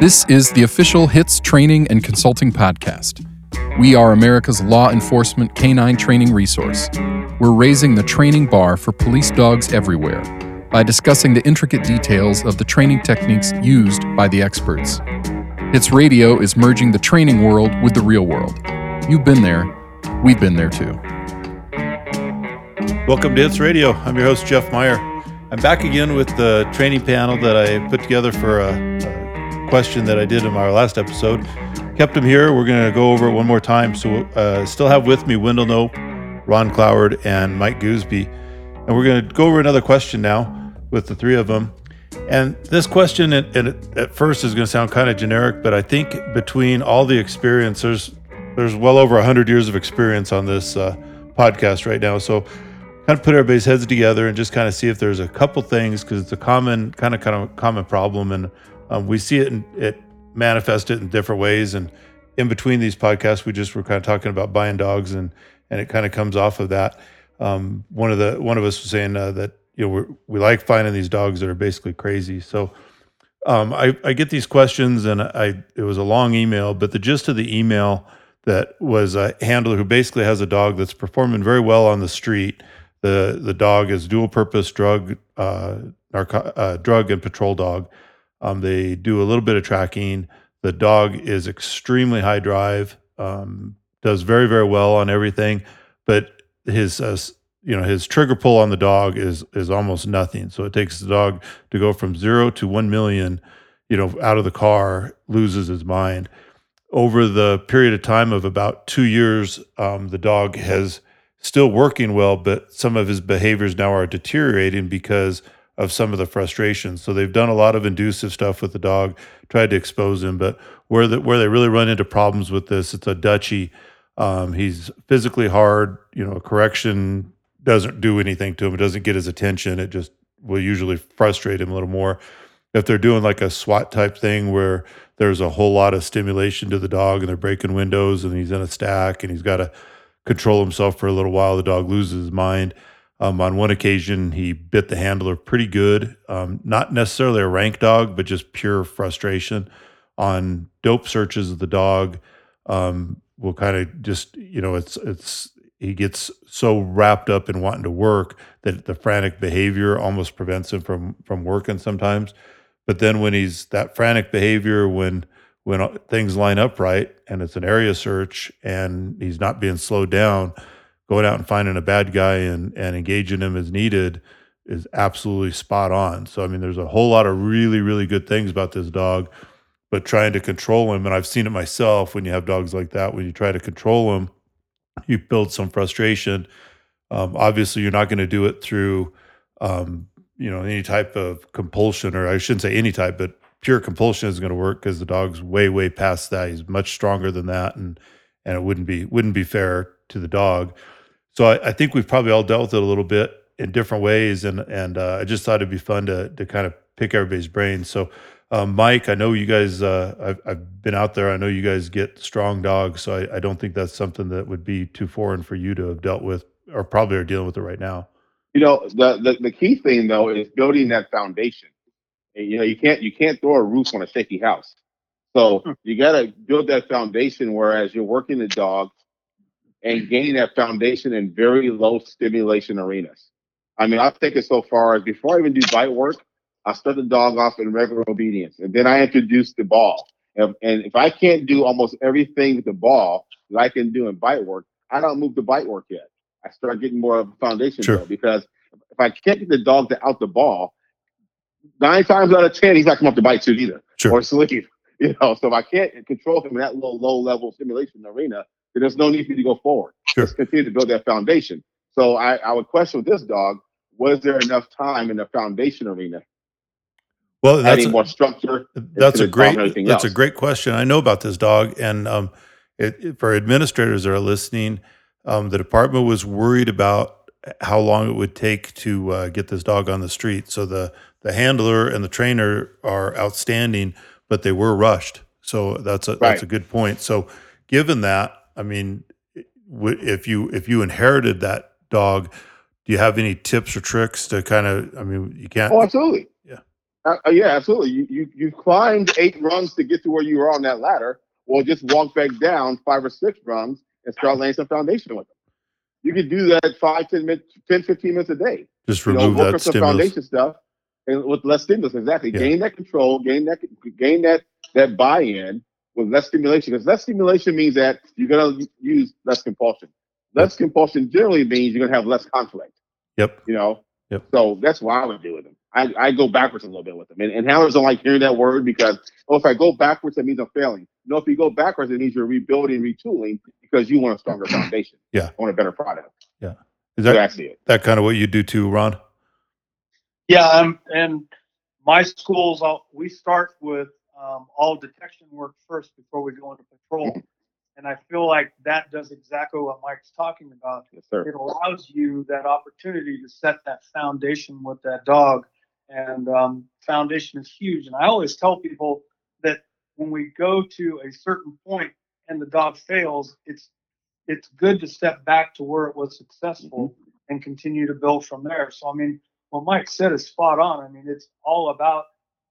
This is the official HITS Training and Consulting Podcast. We are America's law enforcement canine training resource. We're raising the training bar for police dogs everywhere by discussing the intricate details of the training techniques used by the experts. HITS Radio is merging the training world with the real world. You've been there, we've been there too. Welcome to HITS Radio. I'm your host, Jeff Meyer. I'm back again with the training panel that I put together for a, question that I did in our last episode. Kept him here. We're going to go over it one more time. So, uh, still have with me Wendell Knope, Ron Cloward, and Mike Gooseby. And we're going to go over another question now with the three of them. And this question, at, at first, is going to sound kind of generic, but I think between all the experience, there's there's well over 100 years of experience on this uh, podcast right now. So, kind of put everybody's heads together and just kind of see if there's a couple things because it's a common kind of kind of common problem and um, we see it in, it manifested in different ways. And in between these podcasts we just were kind of talking about buying dogs and and it kind of comes off of that. Um, one of the one of us was saying uh, that you know we we like finding these dogs that are basically crazy. So um, I, I get these questions and I it was a long email but the gist of the email that was a handler who basically has a dog that's performing very well on the street. The the dog is dual purpose drug uh, narco- uh, drug and patrol dog. Um, they do a little bit of tracking. The dog is extremely high drive. Um, does very very well on everything, but his uh, you know his trigger pull on the dog is is almost nothing. So it takes the dog to go from zero to one million, you know, out of the car, loses his mind. Over the period of time of about two years, um, the dog has still working well, but some of his behaviors now are deteriorating because of some of the frustrations. So they've done a lot of inducive stuff with the dog, tried to expose him, but where the, where they really run into problems with this, it's a Dutchie. Um, he's physically hard. You know, correction doesn't do anything to him. It doesn't get his attention. It just will usually frustrate him a little more. If they're doing like a SWAT type thing where there's a whole lot of stimulation to the dog and they're breaking windows and he's in a stack and he's got to control himself for a little while. The dog loses his mind. Um, on one occasion, he bit the handler pretty good. Um, not necessarily a rank dog, but just pure frustration. On dope searches of the dog, um, will kind of just you know it's it's he gets so wrapped up in wanting to work that the frantic behavior almost prevents him from from working sometimes. But then when he's that frantic behavior when when things line up right and it's an area search and he's not being slowed down, going out and finding a bad guy and, and engaging him as needed is absolutely spot on. So, I mean, there's a whole lot of really, really good things about this dog, but trying to control him, and I've seen it myself when you have dogs like that, when you try to control him, you build some frustration. Um, obviously, you're not going to do it through, um, you know, any type of compulsion, or I shouldn't say any type, but pure compulsion is going to work because the dog's way way past that. He's much stronger than that, and and it wouldn't be wouldn't be fair to the dog. So I, I think we've probably all dealt with it a little bit in different ways, and and uh, I just thought it'd be fun to to kind of pick everybody's brains. So. Um, Mike, I know you guys. Uh, I've, I've been out there. I know you guys get strong dogs, so I, I don't think that's something that would be too foreign for you to have dealt with, or probably are dealing with it right now. You know, the, the the key thing though is building that foundation you know, you can't you can't throw a roof on a shaky house. So you got to build that foundation. Whereas you're working the dog and gaining that foundation in very low stimulation arenas. I mean, I've taken so far as before I even do bite work, I start the dog off in regular obedience, and then I introduce the ball. And, and if I can't do almost everything with the ball that I can do in bite work, I don't move the bite work yet. I start getting more of a foundation sure. though, because if I can't get the dog to out the ball, nine times out of ten, he's not coming up to bite suit either sure. or sleeve. You know, so if I can't control him in that low, low level stimulation arena, then there's no need for you to go forward. Sure. Just continue to build that foundation. So I, I would question with this dog, was there enough time in the foundation arena? Well, that's a, more structure. That's a great. That's else. a great question. I know about this dog, and um, it, it, for administrators that are listening, um, the department was worried about how long it would take to uh, get this dog on the street. So the the handler and the trainer are outstanding, but they were rushed. So that's a right. that's a good point. So given that, I mean, if you if you inherited that dog, do you have any tips or tricks to kind of? I mean, you can't. Oh, absolutely. Yeah. Uh, uh, yeah, absolutely. You, you you climbed eight rungs to get to where you were on that ladder. Well, just walk back down five or six rungs and start laying some foundation with them. You could do that five, 10 minutes, 10, 15 minutes a day. Just You know, remove that some stimulus. foundation stuff and with less stimulus. Exactly. Yeah. Gain that control, gain that gain that that buy-in with less stimulation. Because less stimulation means that you're gonna use less compulsion. Less compulsion generally means you're gonna have less conflict. Yep. You know. Yep. So that's what I would do with them. I, I go backwards a little bit with them. And, and handlers don't like hearing that word because, oh, if I go backwards, that means I'm failing. No, if you go backwards, it means you're rebuilding, retooling because you want a stronger foundation. Yeah. I want a better product. Yeah. Is So that that's it. that kind of what you do too, Ron? Yeah, um, and my schools, I'll, we start with um, all detection work first before we go into patrol. And I feel like that does exactly what Mike's talking about. Yes, sir. It allows you that opportunity to set that foundation with that dog. And um, foundation is huge. And I always tell people that when we go to a certain point and the dog fails, it's it's good to step back to where it was successful and continue to build from there. So I mean, what Mike said is spot on. I mean, it's all about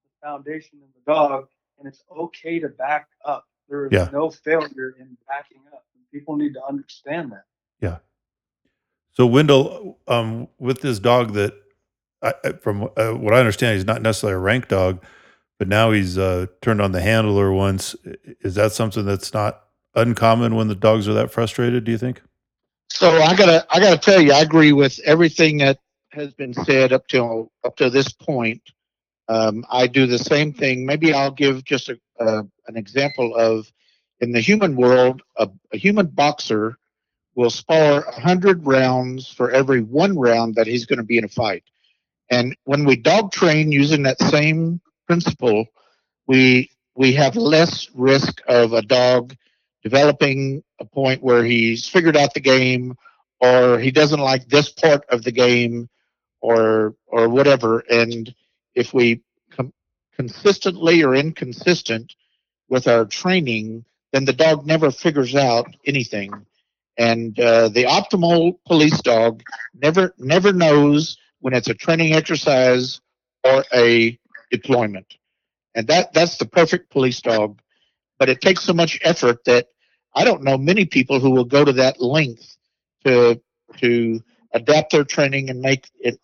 the foundation and the dog, and it's okay to back up. There is Yeah. no failure in backing up. People need to understand that. Yeah. So Wendell, um, with this dog that, I, I- from uh, what I understand, he's not necessarily a rank dog, but now he's uh, turned on the handler once. Is that something that's not uncommon when the dogs are that frustrated? Do you think? So I gotta, I gotta tell you, I agree with everything that has been said up till up to this point. Um, I do the same thing. Maybe I'll give just a, uh, an example of in the human world, a, a human boxer will spar a hundred rounds for every one round that he's going to be in a fight. And when we dog train using that same principle, we we have less risk of a dog developing a point where he's figured out the game or he doesn't like this part of the game or or whatever and if we com- consistently or inconsistent with our training then the dog never figures out anything. And uh, the optimal police dog never never knows when it's a training exercise or a deployment. And that that's the perfect police dog. But it takes so much effort that I don't know many people who will go to that length to to adapt their training and make it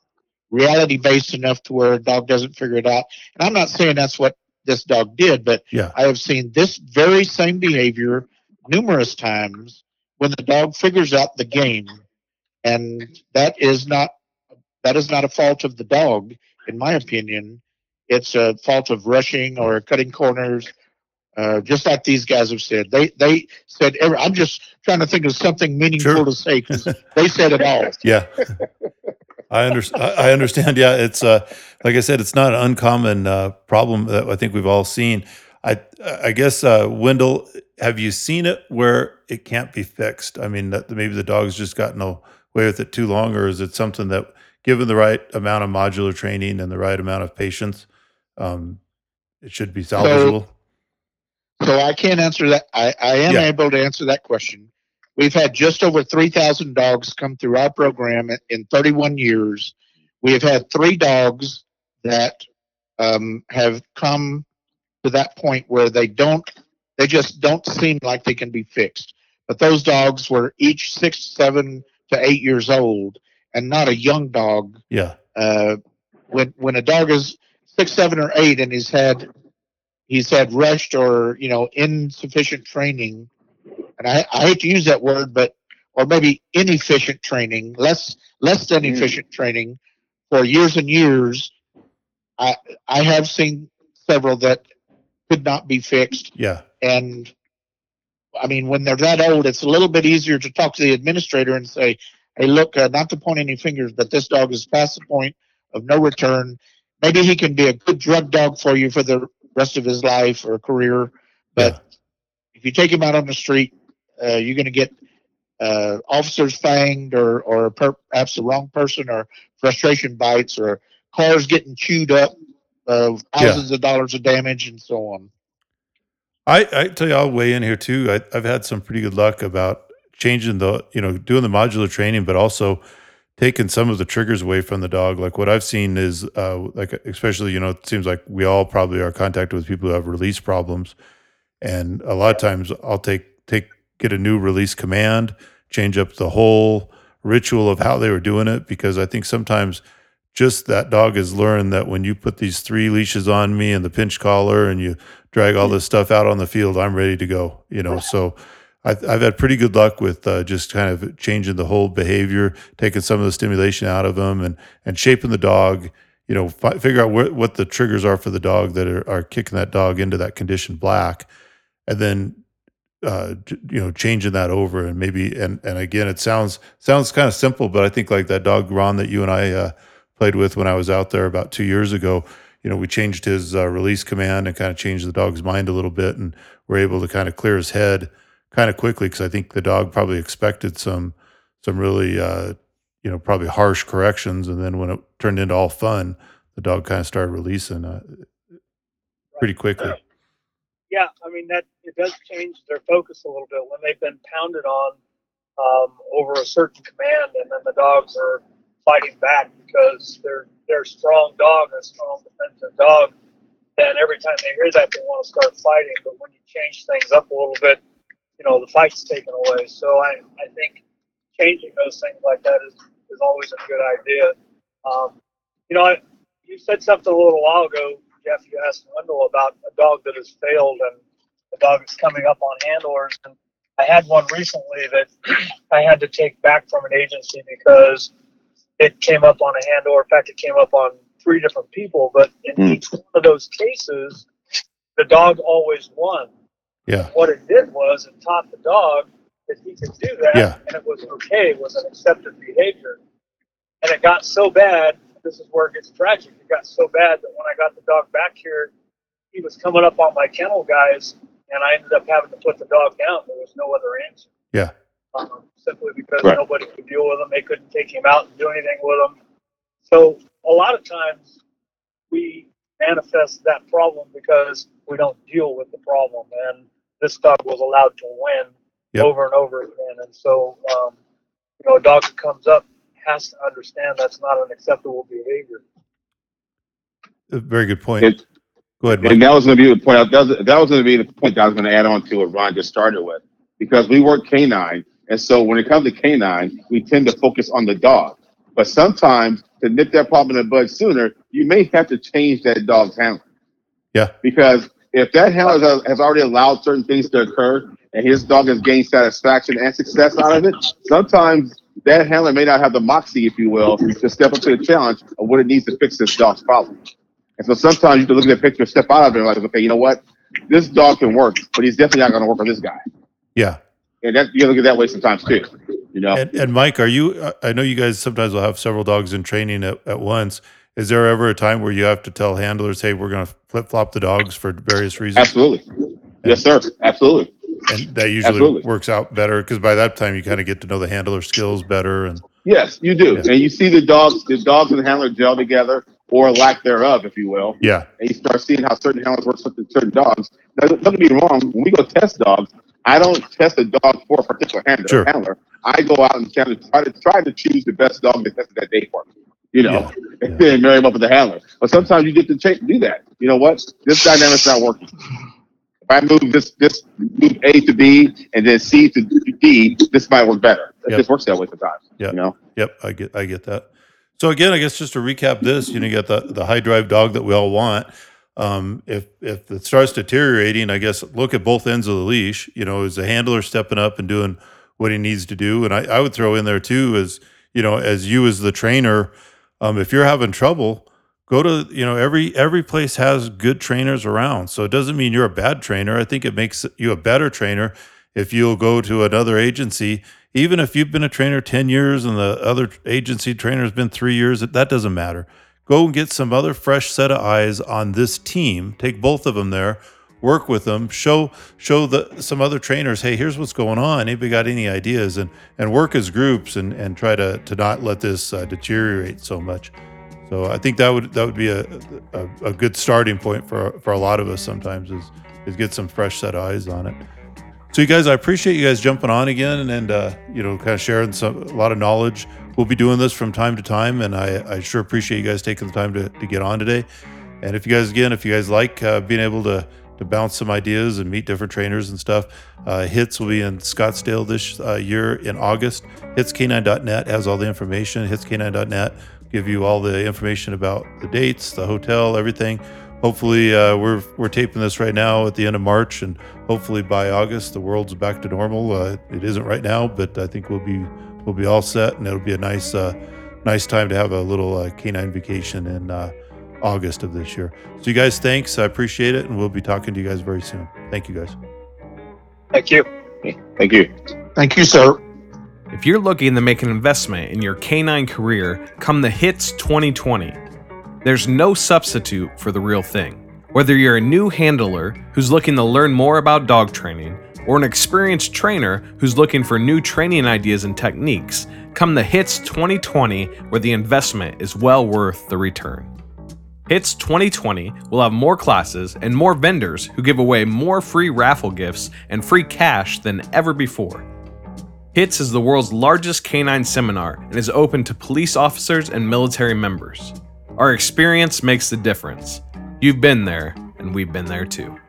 reality based enough to where a dog doesn't figure it out. And I'm not saying that's what this dog did, but Yeah. I have seen this very same behavior numerous times when the dog figures out the game, and that is not that is not a fault of the dog, in my opinion. It's a fault of rushing or cutting corners uh, just like these guys have said. They they said every, I'm just trying to think of something meaningful Sure. to say 'cause they said it all. Yeah. I understand. I understand. Yeah, it's uh, like I said, it's not an uncommon uh, problem that I think we've all seen. I I guess uh, Wendell, have you seen it where it can't be fixed? I mean, that maybe the dog's just gotten away with it too long, or is it something that, given the right amount of modular training and the right amount of patience, um, it should be salvageable? So I can't answer that. I, I am Yeah. able to answer that question. We've had just over 3,000 dogs come through our program in, in 31 years. We have had three dogs that um, have come to that point where they don't, they just don't seem like they can be fixed. But those dogs were each six, seven to eight years old and not a young dog yeah. uh, when when a dog is six, seven, or eight, and he's had he's had rushed or you know insufficient training, and I, I hate to use that word, but or maybe inefficient training, less less than Mm. efficient training for years and years. I I have seen several that could not be fixed, Yeah. and I mean, when they're that old, it's a little bit easier to talk to the administrator and say, "Hey, look, uh, not to point any fingers, but this dog is past the point of no return. Maybe he can be a good drug dog for you for the rest of his life or career, but Yeah. if you take him out on the street, uh, you're going to get uh, officers fanged or or perhaps the wrong person or frustration bites or cars getting chewed up, uh, thousands of dollars of damage and so on." I, I tell you, I'll weigh in here too. I, I've had some pretty good luck about changing the, you know, doing the modular training, but also taking some of the triggers away from the dog. Like what I've seen is, uh, like especially you know, it seems like we all probably are contacted with people who have release problems, and a lot of times I'll take take get a new release command, change up the whole ritual of how they were doing it because I think sometimes just that dog has learned that when you put these three leashes on me and the pinch collar and you drag all this stuff out on the field, I'm ready to go. You know, so I've, I've had pretty good luck with uh, just kind of changing the whole behavior, taking some of the stimulation out of them, and and shaping the dog. You know, fi- figure out what what the triggers are for the dog that are, are kicking that dog into that condition black, and then uh, you know changing that over and maybe and and again it sounds sounds kind of simple, but I think like that dog Ron that you and I uh, played with when I was out there about two years ago. You know, we changed his uh, release command and kind of changed the dog's mind a little bit, and we're able to kind of clear his head kind of quickly because I think the dog probably expected some some really uh, you know probably harsh corrections, and then when it turned into all fun, the dog kind of started releasing uh, pretty quickly. Yeah, I mean that it does change their focus a little bit when they've been pounded on um, over a certain command, and then the dogs are fighting back because they're they're a strong dog, a strong defensive dog. And every time they hear that, they want to start fighting. But when you change things up a little bit, you know the fight's taken away. So I I think changing those things like that is is always a good idea. Um, you know, I, you said something a little while ago, Jeff. You asked Wendell about a dog that has failed and the dog is coming up on handlers. And I had one recently that I had to take back from an agency because it came up on a handler. In fact, it came up on three different people. But in Hmm. each one of those cases, the dog always won. Yeah, What it did was it taught the dog that he could do that Yeah. and it was okay, it was an accepted behavior. And it got so bad, this is where it gets tragic. It got so bad that when I got the dog back here, he was coming up on my kennel guys, and I ended up having to put the dog down. There was no other answer. yeah, Um, simply because Right. nobody could deal with him. They couldn't take him out and do anything with him. So a lot of times we manifest that problem because we don't deal with the problem. And this dog was allowed to win Yep. over and over again. And so, um, you know, a dog that comes up has to understand that's not an acceptable behavior. a very good point. It- Go ahead, Mike. And that was going to be the point. That was, that was going to be the point that I was going to add on to what Ron just started with, because we work canine, and so when it comes to canine, we tend to focus on the dog. But sometimes to nip that problem in the bud sooner, you may have to change that dog's handler. Yeah. Because if that handler has- has already allowed certain things to occur, and his dog has gained satisfaction and success out of it, sometimes that handler may not have the moxie, if you will, to step up to the challenge of what it needs to fix this dog's problem. And so sometimes you have to look at that picture, step out of it, and like, okay, you know what? This dog can work, but he's definitely not going to work for this guy. Yeah, And that you look at that way sometimes too. You know, and, and Mike, are you? I know you guys sometimes will have several dogs in training at, at once. Is there ever a time where you have to tell handlers, "Hey, we're going to flip flop the dogs for various reasons"? absolutely. Yes, sir. Absolutely. And that usually Absolutely. works out better because by that time you kind of get to know the handler skills better. And Yes, you do. Yeah. And you see the dogs, the dogs and the handler gel together, or lack thereof, if you will. yeah, and you start seeing how certain handlers work with certain dogs. Now, don't get me wrong. When we go test dogs, I don't test a dog for a particular handler. Sure. handler. I go out and try to try to choose the best dog to test that day for me. You know, Yeah, and then marry him up with the handler. But sometimes you get to do that. You know what? This dynamic's not working. If I move this this move A to B and then C to D, this might work better. It Yep. just works that way sometimes. Yep. You know. Yep, I get I get that. So again, I guess just to recap this, you know, you got the the high drive dog that we all want. Um, if if it starts deteriorating, I guess look at both ends of the leash. You know, is the handler stepping up and doing what he needs to do? And I, I would throw in there too, as you know, as you as the trainer, um, if you're having trouble, go to you know every every place has good trainers around. So it doesn't mean you're a bad trainer. I think it makes you a better trainer if you'll go to another agency even if you've been a trainer 10 years and the other agency trainer has been three years, that doesn't matter. Go and get some other fresh set of eyes on this team. Take both of them there, work with them, show show the some other trainers, hey, here's what's going on. Anybody got any ideas? And and work as groups and and try to to not let this uh, deteriorate so much. So I think that would that would be a, a a good starting point for for a lot of us sometimes is is get some fresh set of eyes on it. So, you guys, I appreciate you guys jumping on again and, uh, you know, kind of sharing some a lot of knowledge. We'll be doing this from time to time, and I, I sure appreciate you guys taking the time to, to get on today. And if you guys, again, if you guys like uh, being able to to bounce some ideas and meet different trainers and stuff, uh, HITS will be in Scottsdale this uh, year in August. HitsK9.net has all the information. HitsK9.net give you all the information about the dates, the hotel, everything. Hopefully, uh, we're we're taping this right now at the end of March, and hopefully by August the world's back to normal. Uh, it isn't right now, but I think we'll be we'll be all set, and it'll be a nice uh, nice time to have a little uh, canine vacation in uh, August of this year. So, you guys, thanks. I appreciate it, and we'll be talking to you guys very soon. Thank you, guys. Thank you. Thank you. Thank you, sir. If you're looking to make an investment in your canine career, come the HITS 2020. There's no substitute for the real thing. Whether you're a new handler who's looking to learn more about dog training, or an experienced trainer who's looking for new training ideas and techniques, come the HITS 2020 where the investment is well worth the return. HITS 2020 will have more classes and more vendors who give away more free raffle gifts and free cash than ever before. HITS is the world's largest canine seminar and is open to police officers and military members. Our experience makes the difference. You've been there, and we've been there too.